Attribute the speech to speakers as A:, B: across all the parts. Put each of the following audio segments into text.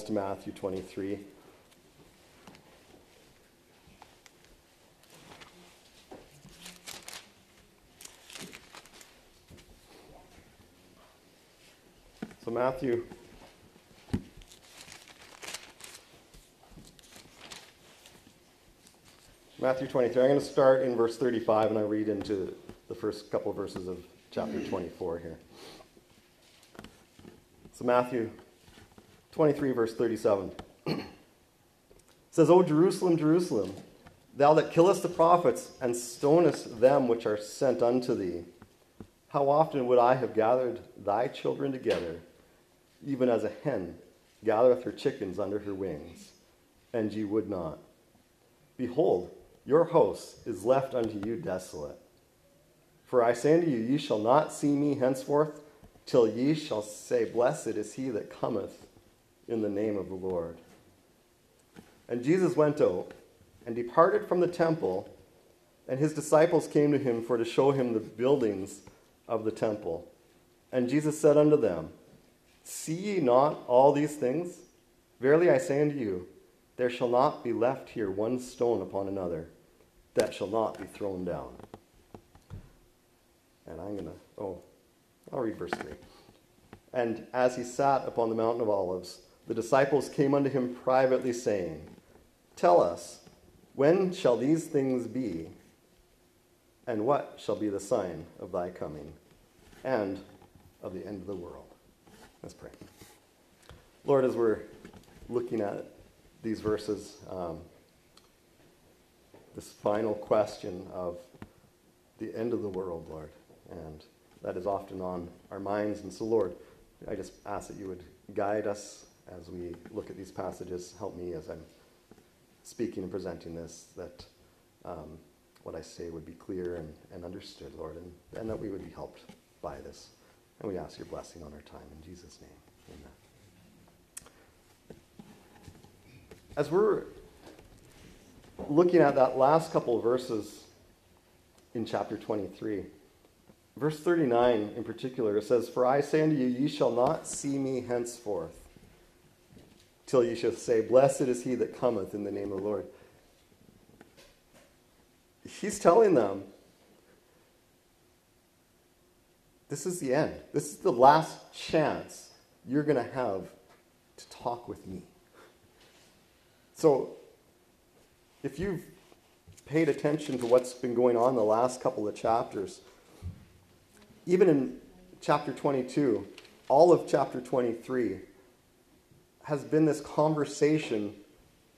A: Bibles to Matthew 23. So, Matthew. Matthew 23. I'm going to start in verse 35 and I read into the first couple of verses of chapter 24 here. So, Matthew 23, verse 37 says, O Jerusalem, Jerusalem, thou that killest the prophets and stonest them which are sent unto thee, how often would I have gathered thy children together, even as a hen gathereth her chickens under her wings, and ye would not? Behold, your house is left unto you desolate. For I say unto you, ye shall not see me henceforth, till ye shall say, Blessed is he that cometh in the name of the Lord. And Jesus went out and departed from the temple, and his disciples came to him for to show him the buildings of the temple. And Jesus said unto them, See ye not all these things? Verily I say unto you, there shall not be left here one stone upon another that shall not be thrown down. And I'm going to, oh, I'll read verse 3. And as he sat upon the mountain of olives, the disciples came unto him privately, saying, Tell us, when shall these things be? And what shall be the sign of thy coming and of the end of the world? Let's pray. Lord, as we're looking at these verses, um, this final question of the end of the world, Lord, and that is often on our minds. And so, Lord, I just ask that you would guide us as we look at these passages. Help me as I'm speaking and presenting this, that um, what I say would be clear and, and understood, Lord, and, and that we would be helped by this. And we ask your blessing on our time. In Jesus' name, amen. As we're looking at that last couple of verses in chapter 23, verse 39 in particular, it says, For I say unto you, ye shall not see me henceforth, till ye shall say, Blessed is he that cometh in the name of the Lord. He's telling them, this is the end. This is the last chance you're going to have to talk with me. So, if you've paid attention to what's been going on the last couple of chapters, even in chapter 22, all of chapter 23 has been this conversation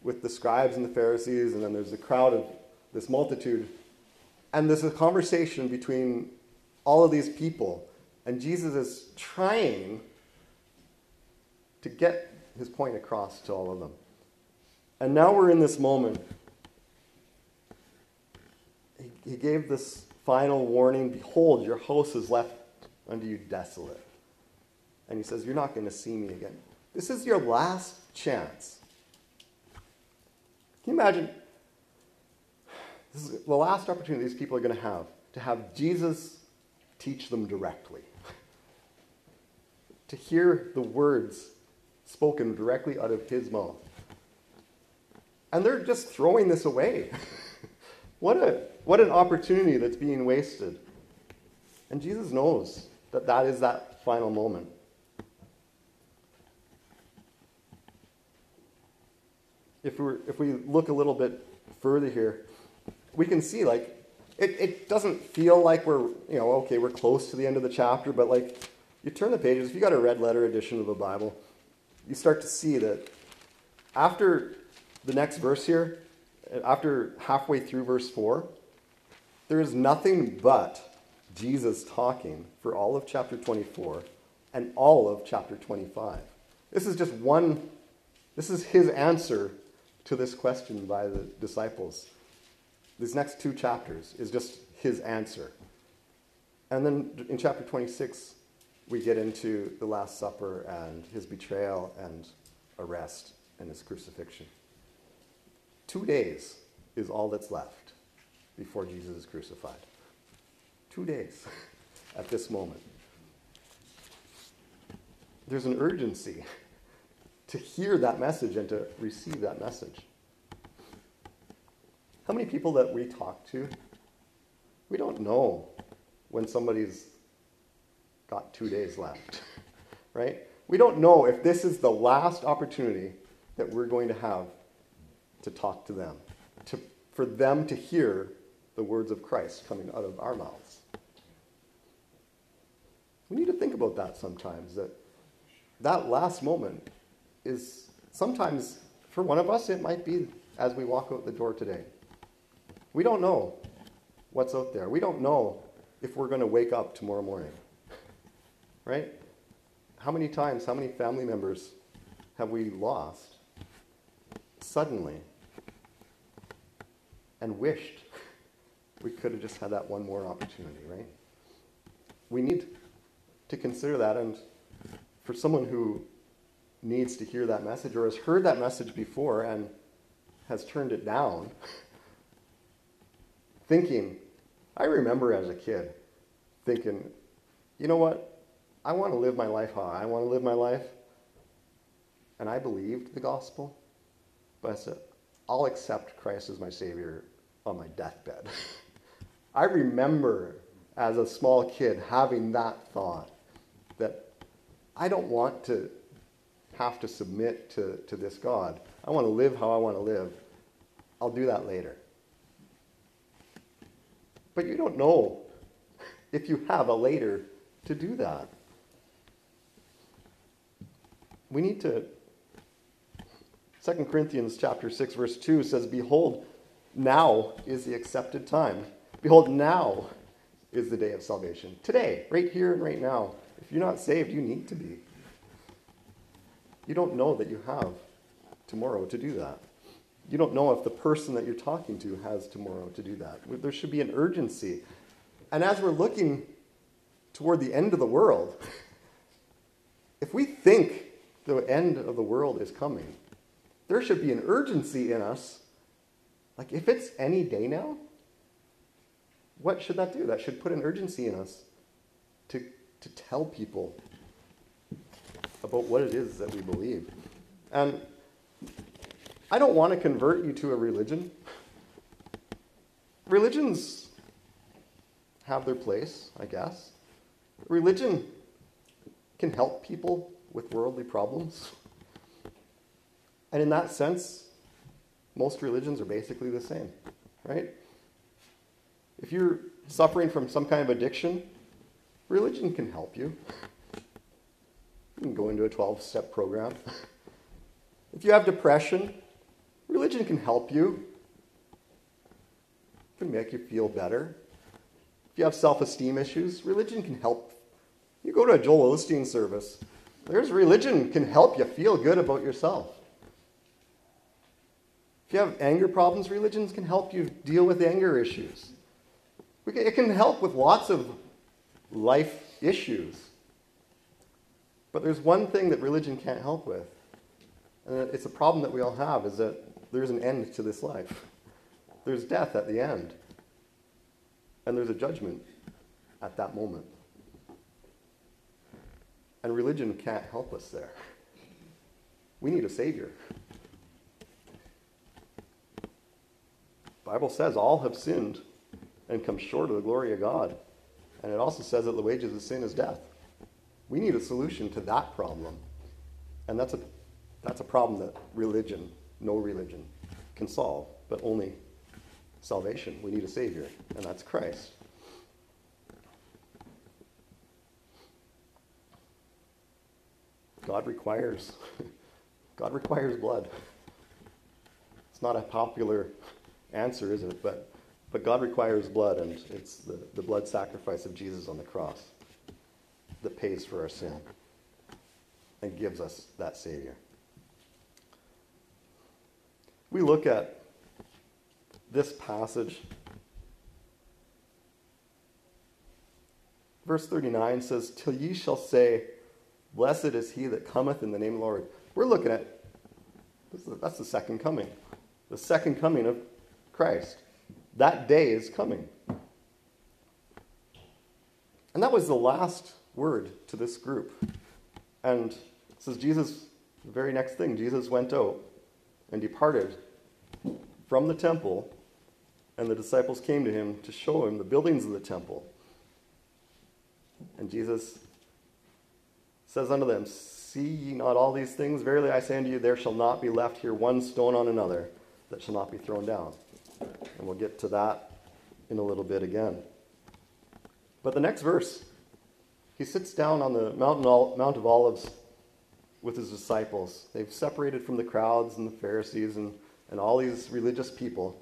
A: with the scribes and the Pharisees, and then there's a crowd of this multitude. And there's a conversation between all of these people. And Jesus is trying to get his point across to all of them. And now we're in this moment. He, he gave this final warning Behold, your house is left unto you desolate. And he says, You're not going to see me again. This is your last chance. Can you imagine? This is the last opportunity these people are going to have to have Jesus teach them directly. to hear the words spoken directly out of his mouth. And they're just throwing this away. what, a, what an opportunity that's being wasted. And Jesus knows that that is that final moment. If, we if we look a little bit further here, we can see like it, it doesn't feel like we're, you know, okay, we're close to the end of the chapter, but like you turn the pages, if you got a red letter edition of the Bible, you start to see that after the next verse here, after halfway through verse 4, there is nothing but Jesus talking for all of chapter 24 and all of chapter 25. This is just one, this is his answer to this question by the disciples. These next two chapters is just his answer. And then in chapter 26, we get into the Last Supper and his betrayal and arrest and his crucifixion. Two days is all that's left before Jesus is crucified. Two days at this moment. There's an urgency to hear that message and to receive that message. How many people that we talk to, we don't know when somebody's got two days left, right? We don't know if this is the last opportunity that we're going to have to talk to them, to, for them to hear the words of Christ coming out of our mouths. We need to think about that sometimes, that that last moment is sometimes, for one of us, it might be as we walk out the door today. We don't know what's out there. We don't know if we're going to wake up tomorrow morning. Right? How many times, how many family members have we lost suddenly and wished we could have just had that one more opportunity, right? We need to consider that. And for someone who needs to hear that message or has heard that message before and has turned it down, thinking, I remember as a kid thinking, you know what? I want to live my life how I want to live my life. And I believed the gospel, but I said, I'll accept Christ as my Savior on my deathbed. I remember as a small kid having that thought that I don't want to have to submit to, to this God. I want to live how I want to live. I'll do that later. But you don't know if you have a later to do that. We need to 2 Corinthians chapter 6 verse 2 says behold now is the accepted time. Behold now is the day of salvation. Today, right here and right now. If you're not saved, you need to be. You don't know that you have tomorrow to do that. You don't know if the person that you're talking to has tomorrow to do that. There should be an urgency. And as we're looking toward the end of the world, if we think the end of the world is coming, there should be an urgency in us. Like, if it's any day now, what should that do? That should put an urgency in us to, to tell people about what it is that we believe. And I don't want to convert you to a religion. Religions have their place, I guess. Religion can help people with worldly problems. And in that sense, most religions are basically the same, right? If you're suffering from some kind of addiction, religion can help you. You can go into a 12 step program. If you have depression, religion can help you. It can make you feel better. If you have self esteem issues, religion can help. You go to a Joel Osteen service, there's religion can help you feel good about yourself. If you have anger problems, religions can help you deal with anger issues. It can help with lots of life issues. But there's one thing that religion can't help with. And it's a problem that we all have is that there's an end to this life. There's death at the end. And there's a judgment at that moment. And religion can't help us there. We need a savior. Bible says all have sinned and come short of the glory of God. And it also says that the wages of sin is death. We need a solution to that problem. And that's a, that's a problem that religion, no religion, can solve, but only salvation. We need a Savior, and that's Christ. God requires God requires blood. It's not a popular answer, is it? But but God requires blood, and it's the, the blood sacrifice of Jesus on the cross that pays for our sin and gives us that Savior. We look at this passage. Verse 39 says, Till ye shall say, Blessed is he that cometh in the name of the Lord. We're looking at that's the second coming, the second coming of Christ. That day is coming. And that was the last word to this group. And says Jesus the very next thing, Jesus went out and departed from the temple, and the disciples came to him to show him the buildings of the temple. And Jesus says unto them, See ye not all these things? Verily I say unto you, there shall not be left here one stone on another that shall not be thrown down. And we'll get to that in a little bit again. But the next verse, he sits down on the mountain, Mount of Olives with his disciples. They've separated from the crowds and the Pharisees and, and all these religious people.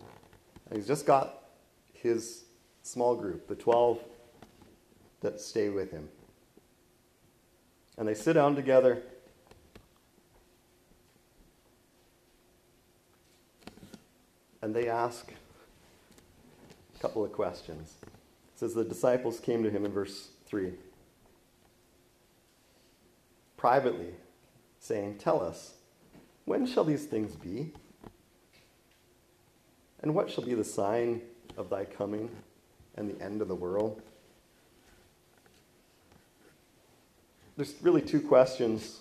A: And he's just got his small group, the 12 that stay with him. And they sit down together. And they ask a couple of questions. It says the disciples came to him in verse 3. Privately, saying, Tell us, when shall these things be? And what shall be the sign of thy coming and the end of the world? There's really two questions.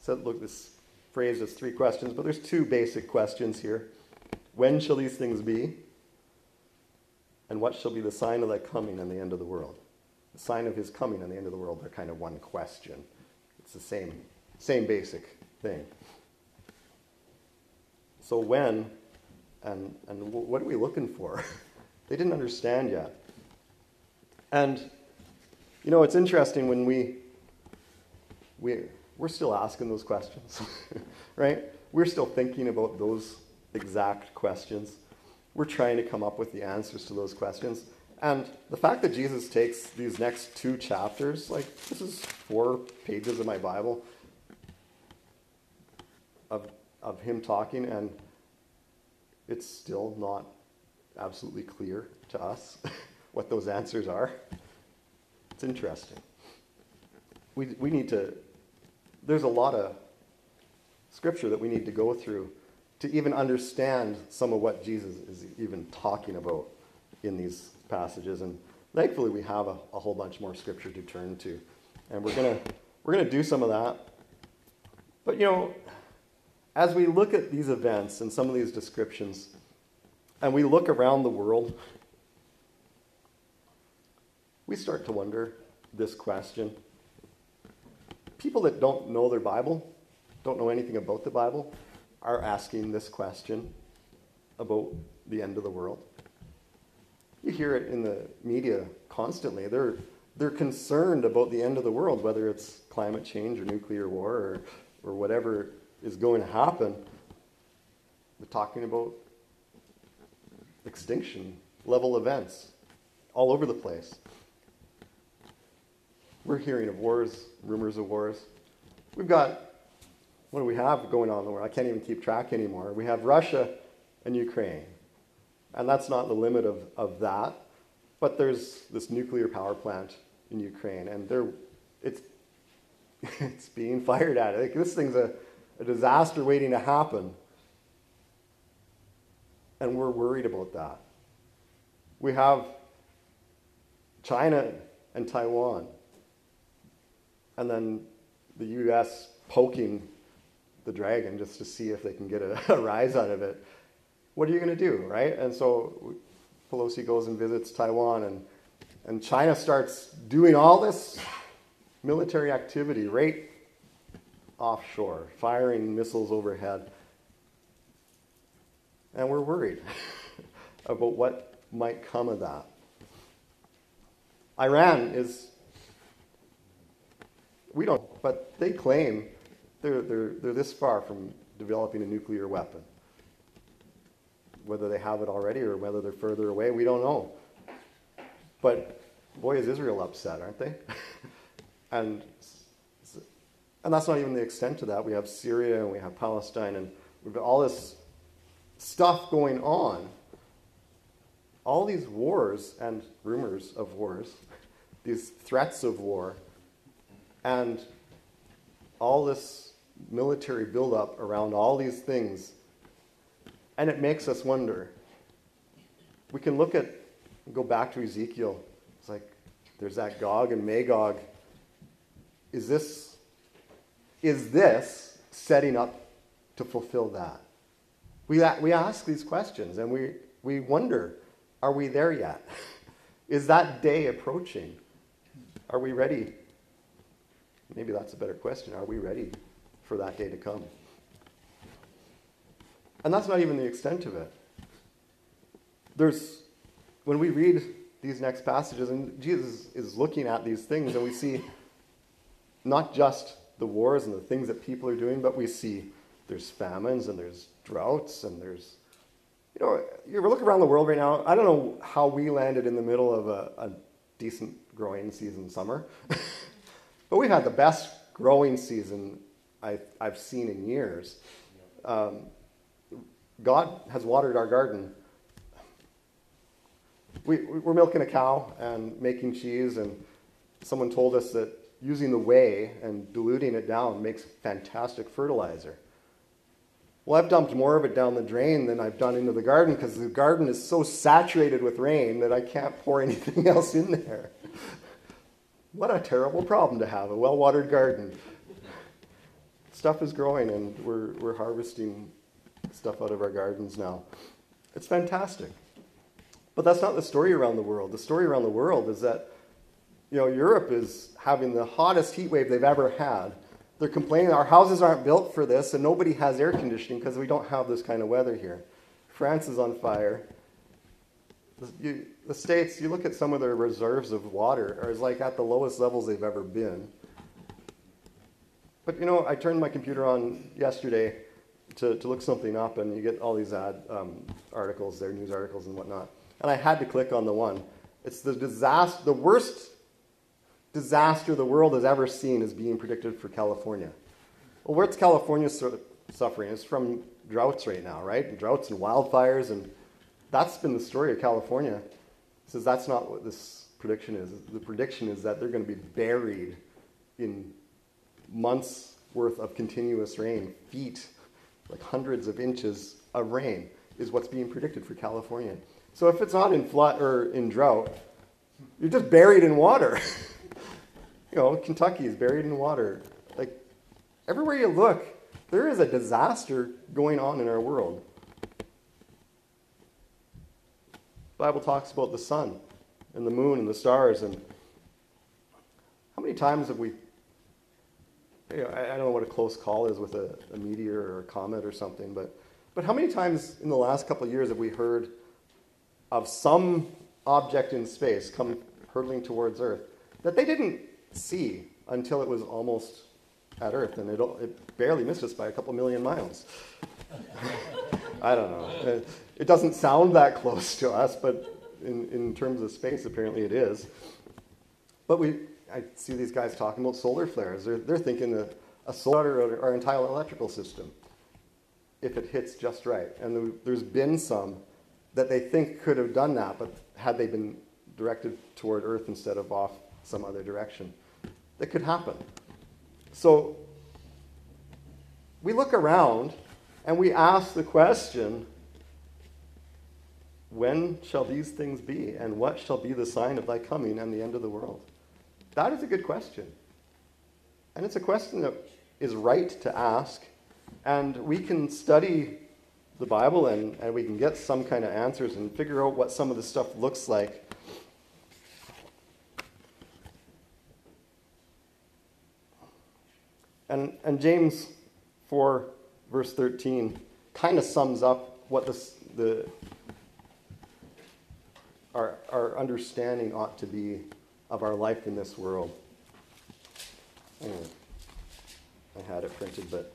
A: So look, this phrase is three questions, but there's two basic questions here. When shall these things be? And what shall be the sign of thy coming and the end of the world? The sign of his coming and the end of the world, they're kind of one question. It's the same same basic thing. So when and, and what are we looking for? they didn't understand yet. And, you know, it's interesting when we, we we're still asking those questions, right? We're still thinking about those exact questions. We're trying to come up with the answers to those questions. And the fact that Jesus takes these next two chapters, like this is four pages of my Bible, of, of him talking, and it's still not absolutely clear to us what those answers are. It's interesting. We, we need to, there's a lot of scripture that we need to go through to even understand some of what Jesus is even talking about in these passages. And thankfully, we have a, a whole bunch more scripture to turn to. And we're going to we're going to do some of that. But, you know, as we look at these events and some of these descriptions, and we look around the world, we start to wonder this question. People that don't know their Bible, don't know anything about the Bible, are asking this question about the end of the world. You hear it in the media constantly. They're, they're concerned about the end of the world, whether it's climate change or nuclear war or, or whatever is going to happen. We're talking about extinction level events all over the place. We're hearing of wars, rumors of wars. We've got, what do we have going on in the world? I can't even keep track anymore. We have Russia and Ukraine. And that's not the limit of, of that. But there's this nuclear power plant in Ukraine, and they it's, it's being fired at. Like, this thing's a, a disaster waiting to happen. And we're worried about that. We have China and Taiwan, and then the U.S. poking the dragon just to see if they can get a, a rise out of it. What are you going to do, right? And so Pelosi goes and visits Taiwan, and, and China starts doing all this military activity right offshore, firing missiles overhead. And we're worried about what might come of that. Iran is, we don't, but they claim they're, they're, they're this far from developing a nuclear weapon. Whether they have it already or whether they're further away, we don't know. But boy, is Israel upset, aren't they? and and that's not even the extent of that. We have Syria and we have Palestine and we've got all this stuff going on. All these wars and rumors of wars, these threats of war, and all this military buildup around all these things. And it makes us wonder. We can look at, go back to Ezekiel. It's like there's that Gog and Magog. Is this is this setting up to fulfill that? We, we ask these questions and we, we wonder are we there yet? Is that day approaching? Are we ready? Maybe that's a better question. Are we ready for that day to come? And that's not even the extent of it. There's, when we read these next passages, and Jesus is looking at these things, and we see not just the wars and the things that people are doing, but we see there's famines and there's droughts and there's you know, you look around the world right now, I don't know how we landed in the middle of a, a decent growing season summer, but we've had the best growing season I, have seen in years. Um, God has watered our garden. We, we're milking a cow and making cheese, and someone told us that using the whey and diluting it down makes fantastic fertilizer. Well, I've dumped more of it down the drain than I've done into the garden because the garden is so saturated with rain that I can't pour anything else in there. what a terrible problem to have a well watered garden. Stuff is growing and we're, we're harvesting stuff out of our gardens now. It's fantastic. But that's not the story around the world. The story around the world is that you know, Europe is having the hottest heat wave they've ever had they're complaining our houses aren't built for this and nobody has air conditioning because we don't have this kind of weather here. France is on fire. The, you, the states, you look at some of their reserves of water, are like at the lowest levels they've ever been. But you know, I turned my computer on yesterday to, to look something up, and you get all these ad um, articles their news articles and whatnot. And I had to click on the one. It's the disaster, the worst disaster the world has ever seen is being predicted for California. Well, where's California suffering? It's from droughts right now, right? Droughts and wildfires, and that's been the story of California. Says that's not what this prediction is. The prediction is that they're going to be buried in months worth of continuous rain, feet, like hundreds of inches of rain, is what's being predicted for California. So if it's not in flood or in drought, you're just buried in water. you know, Kentucky is buried in water. Like, everywhere you look, there is a disaster going on in our world. The Bible talks about the sun and the moon and the stars, and how many times have we? You know, I, don't know what a close call is with a, a meteor or a comet or something, but but how many times in the last couple of years have we heard of some object in space come hurtling towards Earth that they didn't see until it was almost at Earth, and it, it barely missed us by a couple million miles. I don't know. It, it, doesn't sound that close to us, but in, in terms of space, apparently it is. But we, I see these guys talking about solar flares. They're, they're thinking a, a solar or our entire electrical system if it hits just right. And there's been some that they think could have done that, but had they been directed toward Earth instead of off some other direction that could happen. So we look around and we ask the question when shall these things be, and what shall be the sign of thy coming and the end of the world? That is a good question. And it's a question that is right to ask. And we can study the Bible and, and we can get some kind of answers and figure out what some of the stuff looks like And, and James 4, verse 13, kind of sums up what this, the, our, our understanding ought to be of our life in this world. Anyway, I had it printed, but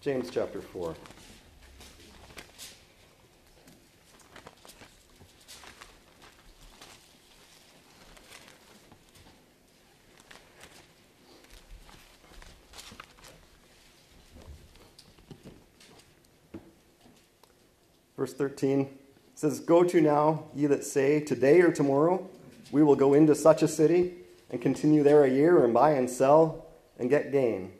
A: James chapter 4. Verse 13 says, Go to now, ye that say, Today or tomorrow we will go into such a city and continue there a year and buy and sell and get gain.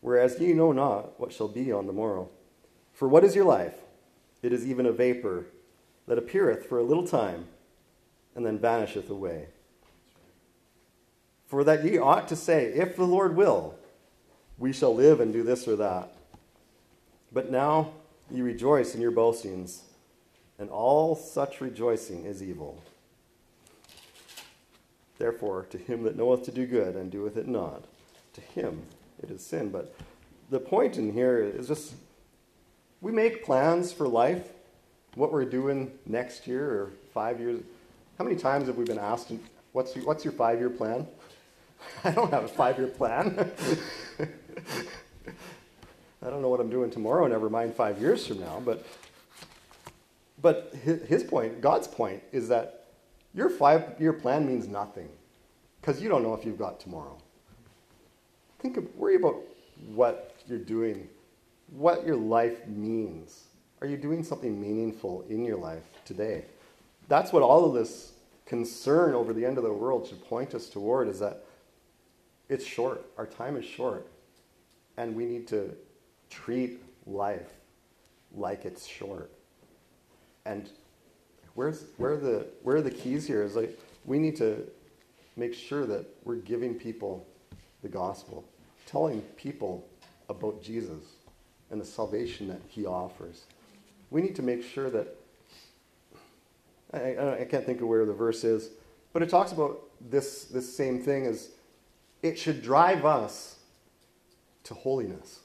A: Whereas ye know not what shall be on the morrow. For what is your life? It is even a vapor that appeareth for a little time and then vanisheth away. For that ye ought to say, If the Lord will, we shall live and do this or that. But now ye rejoice in your boastings, and all such rejoicing is evil. Therefore, to him that knoweth to do good and doeth it not, to him it is sin. But the point in here is just we make plans for life, what we're doing next year or five years. How many times have we been asked, what's your, what's your five year plan? I don't have a five year plan. I don't know what I'm doing tomorrow, never mind five years from now. But, but his point, God's point, is that your five year plan means nothing because you don't know if you've got tomorrow. Think of, worry about what you're doing, what your life means. Are you doing something meaningful in your life today? That's what all of this concern over the end of the world should point us toward is that it's short. Our time is short. And we need to treat life like it's short. And where's where are the where are the keys here is like we need to make sure that we're giving people the gospel, telling people about Jesus and the salvation that he offers. We need to make sure that I, I can't think of where the verse is, but it talks about this this same thing as it should drive us to holiness.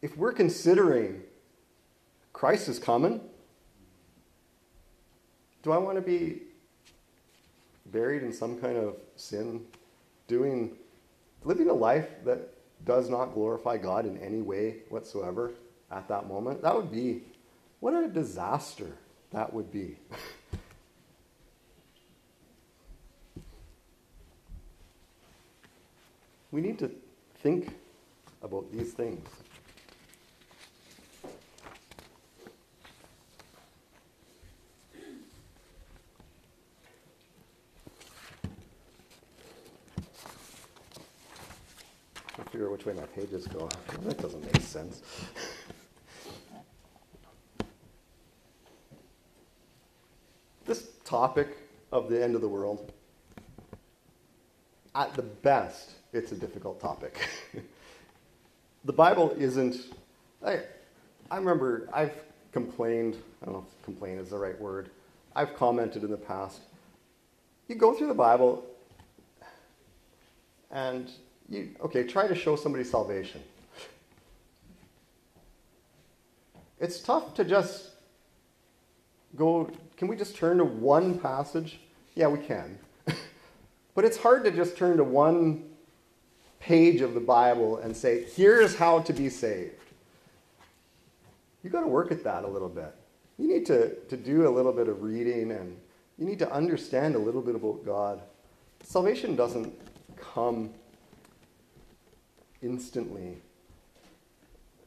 A: If we're considering Christ is coming, do I want to be buried in some kind of sin, doing, living a life that does not glorify God in any way whatsoever at that moment? That would be, what a disaster that would be. we need to think about these things. Figure which way my pages go. That doesn't make sense. this topic of the end of the world, at the best, it's a difficult topic. the Bible isn't. I, I remember I've complained. I don't know if complain is the right word. I've commented in the past. You go through the Bible and you, okay, try to show somebody salvation. It's tough to just go, can we just turn to one passage? Yeah, we can. but it's hard to just turn to one page of the Bible and say, here's how to be saved. You've got to work at that a little bit. You need to, to do a little bit of reading and you need to understand a little bit about God. Salvation doesn't come instantly.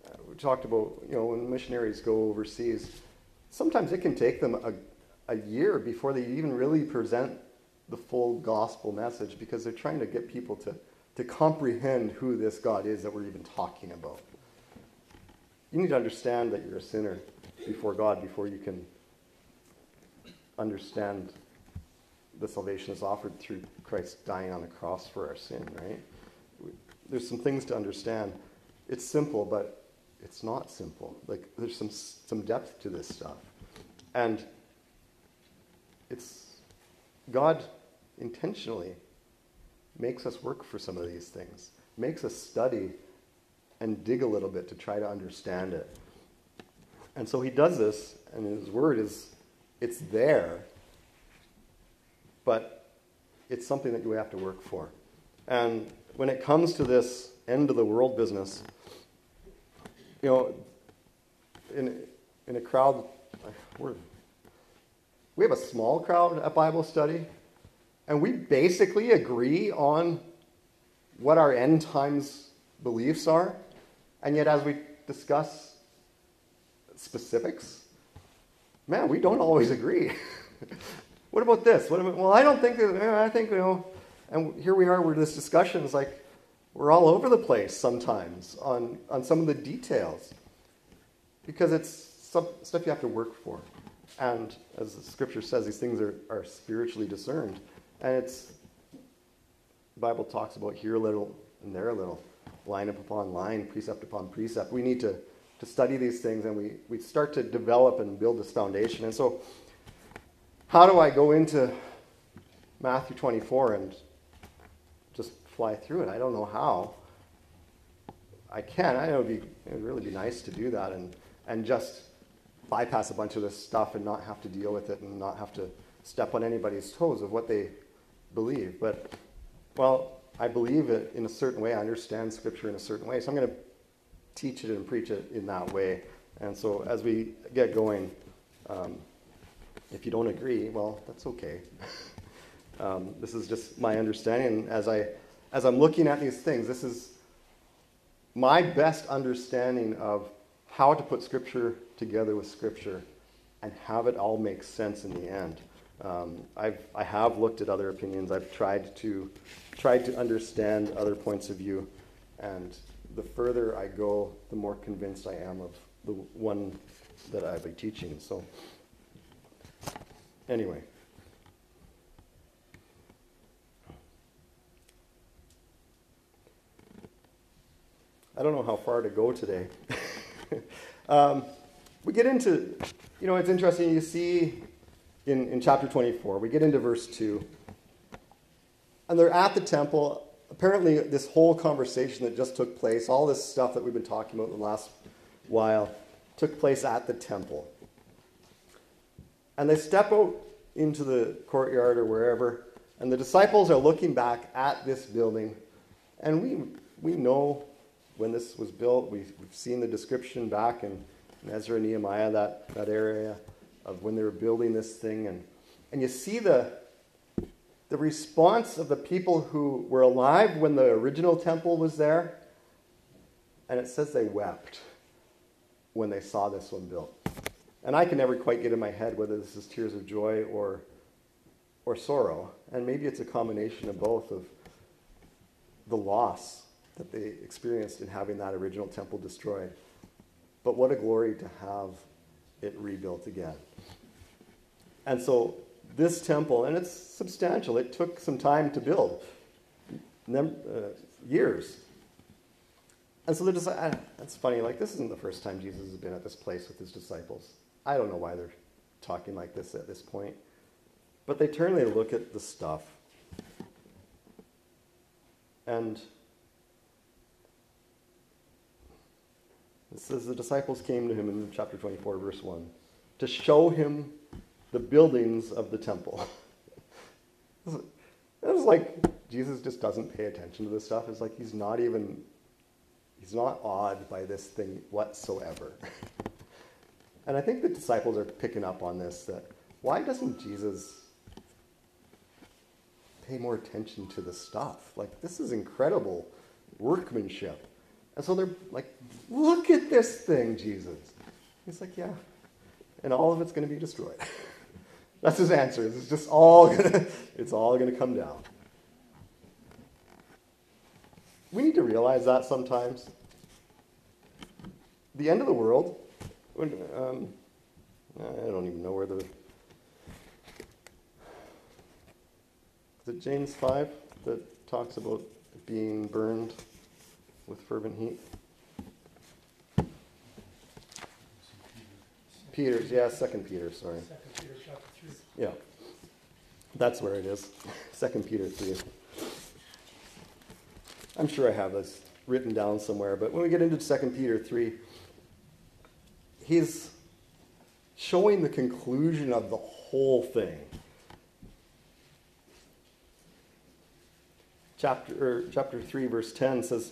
A: Uh, we talked about, you know, when missionaries go overseas, sometimes it can take them a, a year before they even really present the full gospel message because they're trying to get people to to comprehend who this God is that we're even talking about. You need to understand that you're a sinner before God before you can understand the salvation that's offered through Christ dying on the cross for our sin, right? There's some things to understand. It's simple, but it's not simple. Like there's some some depth to this stuff. And it's God intentionally makes us work for some of these things, makes us study and dig a little bit to try to understand it. And so he does this, and his word is, it's there, but it's something that you have to work for. And when it comes to this end of the world business, you know, in, in a crowd, we have a small crowd at Bible study, and we basically agree on what our end times beliefs are. And yet, as we discuss specifics, man, we don't always agree. what about this? What about, well, I don't think that, I think, you know, and here we are with this discussion. is like we're all over the place sometimes on, on some of the details because it's some stuff you have to work for. And as the scripture says, these things are, are spiritually discerned. And it's, the Bible talks about here a little and there a little. line upon line, precept upon precept. We need to, to study these things and we, we start to develop and build this foundation. And so, how do I go into Matthew 24 and fly through it? I don't know how. I can. I know it'd, be, it would really be nice to do that and, and just bypass a bunch of this stuff and not have to deal with it and not have to step on anybody's toes of what they believe. But, well, I believe it in a certain way. I understand Scripture in a certain way. So I'm going to teach it and preach it in that way. And so as we get going, um, if you don't agree, well, that's okay. um, this is just my understanding. As I as I'm looking at these things, this is my best understanding of how to put Scripture together with Scripture and have it all make sense in the end. Um, I've, I have looked at other opinions. I've tried to tried to understand other points of view, and the further I go, the more convinced I am of the one that I'll be teaching. So, anyway. I don't know how far to go today. um, we get into, you know, it's interesting. You see in, in chapter 24. We get into verse 2. And they're at the temple. Apparently, this whole conversation that just took place, all this stuff that we've been talking about in the last while, took place at the temple. And they step out into the courtyard or wherever, and the disciples are looking back at this building. And we, we know when this was built, we've, we've seen the description back in, in Ezra and Nehemiah, that, that area of when they were building this thing. And, and you see the, the response of the people who were alive when the original temple was there. And it says they wept when they saw this one built. And I can never quite get in my head whether this is tears of joy or, or sorrow. And maybe it's a combination of both of the loss that they experienced in having that original temple destroyed. But what a glory to have it rebuilt again. And so this temple, and it's substantial, it took some time to build, uh, years. And so they're just like, that's funny, like this isn't the first time Jesus has been at this place with his disciples. I don't know why they're talking like this at this point. But they turn, they look at the stuff. And It says the disciples came to him in chapter 24, verse 1, to show him the buildings of the temple. it was like Jesus just doesn't pay attention to this stuff. It's like he's not even, he's not awed by this thing whatsoever. and I think the disciples are picking up on this that why doesn't Jesus pay more attention to the stuff? Like, this is incredible workmanship. And so they're like, look at this thing, Jesus. He's like, yeah. And all of it's going to be destroyed. That's his answer. It's just all gonna, it's all going to come down. We need to realize that sometimes. The end of the world, um, I don't even know where the. Is it James 5 that talks about being burned? With fervent heat? Peter's, yeah, Second Peter, sorry.
B: Second Peter chapter three.
A: Yeah, that's where it is. Second Peter three. I'm sure I have this written down somewhere, but when we get into Second Peter three, he's showing the conclusion of the whole thing. Chapter, er, chapter 3, verse 10 says,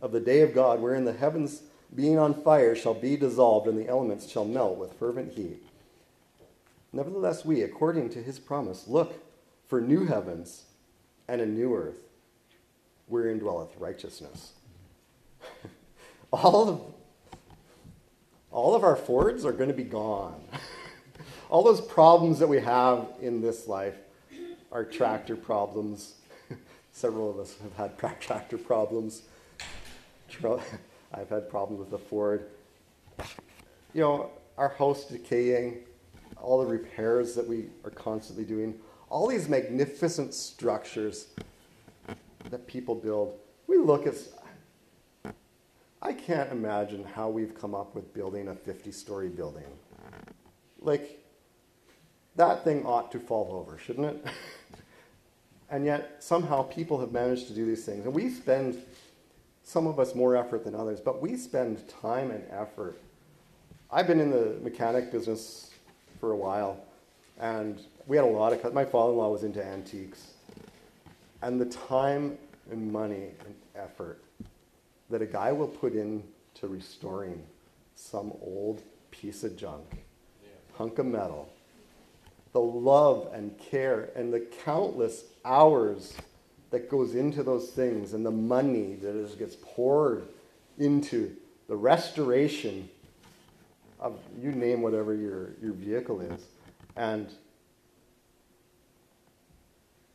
A: of the day of God, wherein the heavens being on fire shall be dissolved, and the elements shall melt with fervent heat. Nevertheless, we, according to his promise, look for new heavens and a new earth, wherein dwelleth righteousness. all of all of our Fords are going to be gone. all those problems that we have in this life are tractor problems. Several of us have had tractor problems. I've had problems with the Ford. You know, our house decaying, all the repairs that we are constantly doing, all these magnificent structures that people build. We look at, I can't imagine how we've come up with building a 50 story building. Like, that thing ought to fall over, shouldn't it? and yet, somehow, people have managed to do these things. And we spend, some of us more effort than others, but we spend time and effort. I've been in the mechanic business for a while, and we had a lot of, my father in law was into antiques. And the time and money and effort that a guy will put in to restoring some old piece of junk, yeah. hunk of metal, the love and care and the countless hours that goes into those things and the money that is, gets poured into the restoration of you name whatever your, your vehicle is. And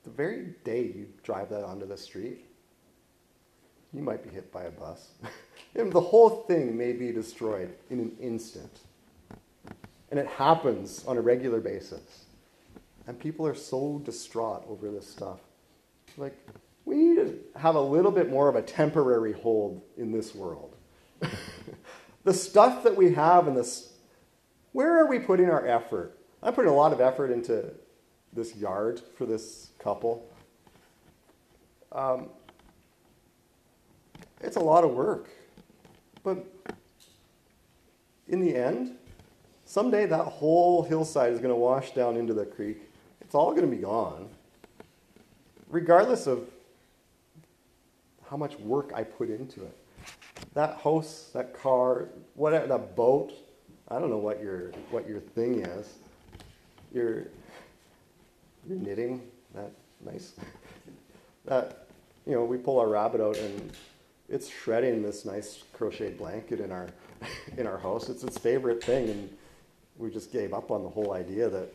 A: the very day you drive that onto the street, you might be hit by a bus. and the whole thing may be destroyed in an instant. And it happens on a regular basis. And people are so distraught over this stuff. Like, we need to have a little bit more of a temporary hold in this world. the stuff that we have in this, where are we putting our effort? I'm putting a lot of effort into this yard for this couple. Um, it's a lot of work. But in the end, someday that whole hillside is going to wash down into the creek. It's all going to be gone. Regardless of how much work I put into it. That house, that car, whatever, that boat, I don't know what your what your thing is. You're you're knitting, that nice. that you know, we pull our rabbit out and it's shredding this nice crocheted blanket in our in our house. It's its favorite thing, and we just gave up on the whole idea that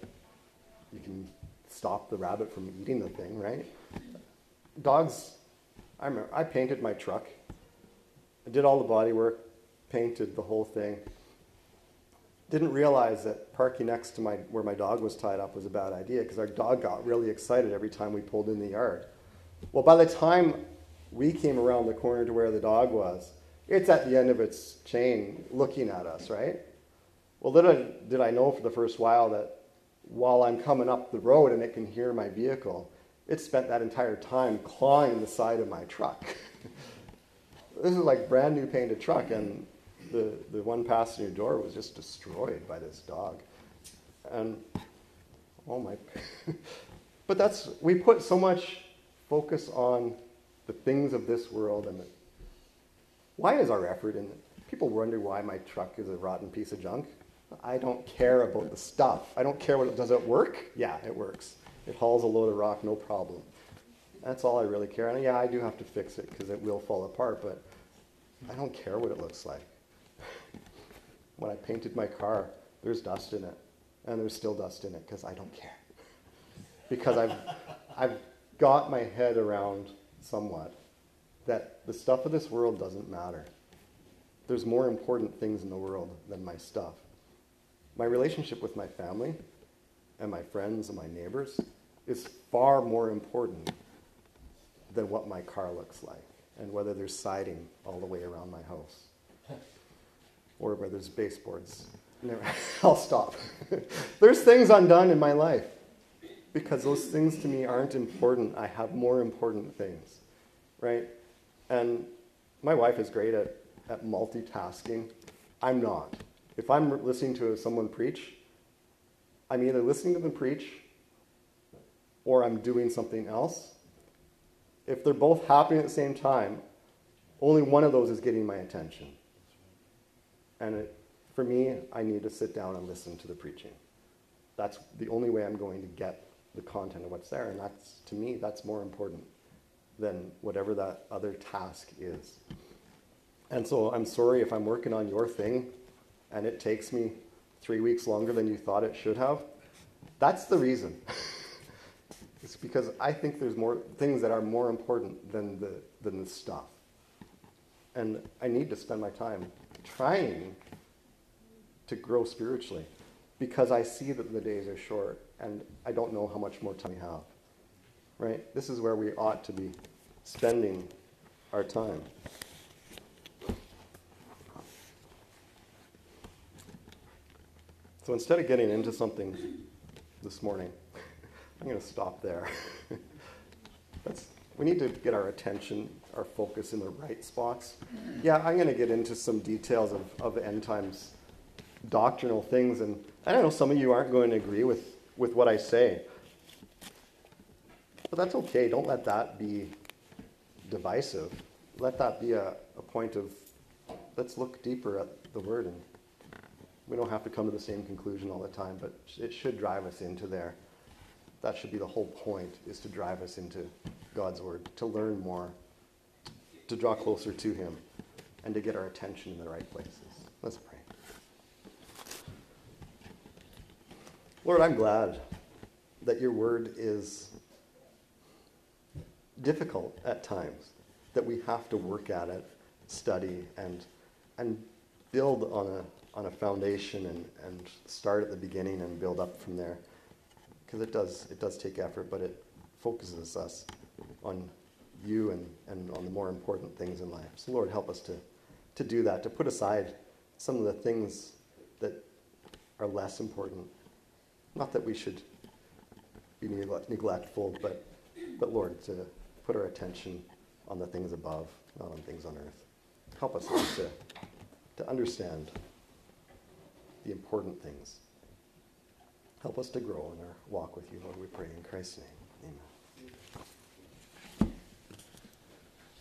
A: you can stop the rabbit from eating the thing, right? Dogs. I remember I painted my truck. I did all the body work, painted the whole thing. Didn't realize that parking next to my where my dog was tied up was a bad idea because our dog got really excited every time we pulled in the yard. Well, by the time we came around the corner to where the dog was. It's at the end of its chain looking at us, right? Well, little did I know for the first while that while I'm coming up the road and it can hear my vehicle, it spent that entire time clawing the side of my truck. this is like brand new painted truck, and the, the one passenger door was just destroyed by this dog. And oh my. but that's, we put so much focus on the things of this world and the, why is our effort in people wonder why my truck is a rotten piece of junk i don't care about the stuff. I don't care what it does it work? Yeah it works. It hauls a load of rock no problem. That's all i really care. And yeah i do have to fix it because it will fall apart but i don't care what it looks like. When i painted my car there's dust in it and there's still dust in it because i don't care. Because i've i've got my head around somewhat that the stuff of this world doesn't matter. There's more important things in the world than my stuff. My relationship with my family and my friends and my neighbors is far more important than what my car looks like and whether there's siding all the way around my house or whether there's baseboards. I'll stop. there's things undone in my life because those things to me aren't important. I have more important things, right? And my wife is great at, at multitasking. I'm not. If I'm listening to someone preach, I'm either listening to them preach or I'm doing something else. If they're both happening at the same time, only one of those is getting my attention. And it, for me, I need to sit down and listen to the preaching. That's the only way I'm going to get the content of what's there. And that's, to me, that's more important than whatever that other task is. And so I'm sorry if I'm working on your thing and it takes me three weeks longer than you thought it should have. That's the reason. it's because I think there's more things that are more important than the, than the stuff. And I need to spend my time trying to grow spiritually because I see that the days are short and I don't know how much more time we have. Right? This is where we ought to be spending our time. So instead of getting into something this morning, I'm going to stop there. We need to get our attention, our focus in the right spots. Yeah, I'm going to get into some details of, of end times doctrinal things, and I know some of you aren't going to agree with, with what I say. But that's okay. Don't let that be divisive. Let that be a, a point of let's look deeper at the Word and we don't have to come to the same conclusion all the time, but it should drive us into there. That should be the whole point, is to drive us into God's Word, to learn more, to draw closer to Him, and to get our attention in the right places. Let's pray. Lord, I'm glad that your Word is difficult at times, that we have to work at it, study, and, and build on a on a foundation and, and start at the beginning and build up from there. Because it does, it does take effort, but it focuses us on you and, and on the more important things in life. So, Lord, help us to, to do that, to put aside some of the things that are less important. Not that we should be neglectful, but, but Lord, to put our attention on the things above, not on things on earth. Help us, to, to understand the important things. Help us to grow in our walk with you, Lord, we pray in Christ's name.